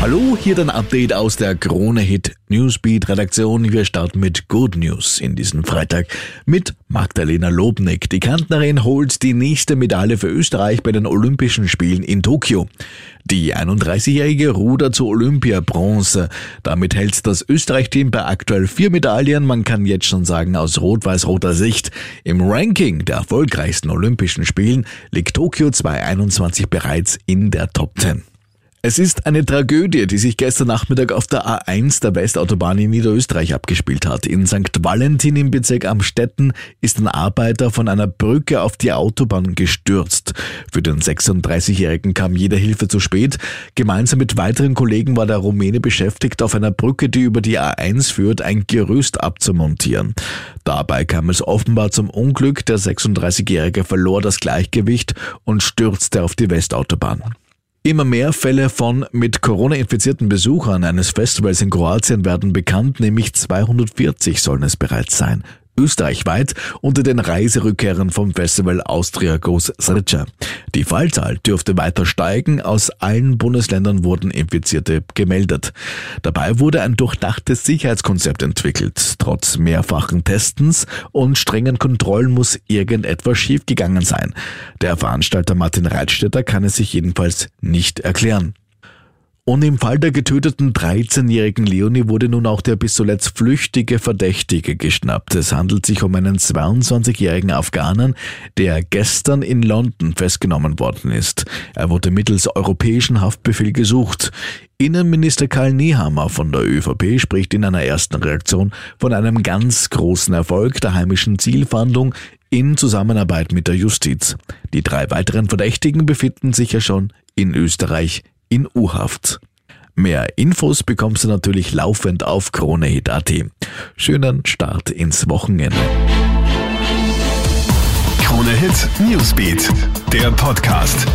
Hallo, hier dein Update aus der Krone Hit Newsbeat Redaktion. Wir starten mit Good News in diesem Freitag mit Magdalena Lobnick. Die Kantnerin holt die nächste Medaille für Österreich bei den Olympischen Spielen in Tokio. Die 31-jährige Ruder zu Olympia Bronze. Damit hält das Österreich-Team bei aktuell vier Medaillen. Man kann jetzt schon sagen, aus rot-weiß-roter Sicht. Im Ranking der erfolgreichsten Olympischen Spielen liegt Tokio 2021 bereits in der Top 10. Es ist eine Tragödie, die sich gestern Nachmittag auf der A1 der Westautobahn in Niederösterreich abgespielt hat. In St. Valentin im Bezirk Amstetten ist ein Arbeiter von einer Brücke auf die Autobahn gestürzt. Für den 36-Jährigen kam jede Hilfe zu spät. Gemeinsam mit weiteren Kollegen war der Rumäne beschäftigt, auf einer Brücke, die über die A1 führt, ein Gerüst abzumontieren. Dabei kam es offenbar zum Unglück. Der 36-Jährige verlor das Gleichgewicht und stürzte auf die Westautobahn. Immer mehr Fälle von mit Corona infizierten Besuchern eines Festivals in Kroatien werden bekannt, nämlich 240 sollen es bereits sein österreichweit unter den Reiserückkehrern vom Festival Austria Goes Sreča. Die Fallzahl dürfte weiter steigen. Aus allen Bundesländern wurden Infizierte gemeldet. Dabei wurde ein durchdachtes Sicherheitskonzept entwickelt. Trotz mehrfachen Testens und strengen Kontrollen muss irgendetwas schiefgegangen sein. Der Veranstalter Martin Reitstetter kann es sich jedenfalls nicht erklären. Und im Fall der getöteten 13-jährigen Leonie wurde nun auch der bis zuletzt flüchtige Verdächtige geschnappt. Es handelt sich um einen 22-jährigen Afghanen, der gestern in London festgenommen worden ist. Er wurde mittels europäischen Haftbefehl gesucht. Innenminister Karl Nehammer von der ÖVP spricht in einer ersten Reaktion von einem ganz großen Erfolg der heimischen Zielfahndung in Zusammenarbeit mit der Justiz. Die drei weiteren Verdächtigen befinden sich ja schon in Österreich in U-Haft. Mehr Infos bekommst du natürlich laufend auf KroneHit.at. Schönen Start ins Wochenende. Krone Hit Newsbeat, der Podcast.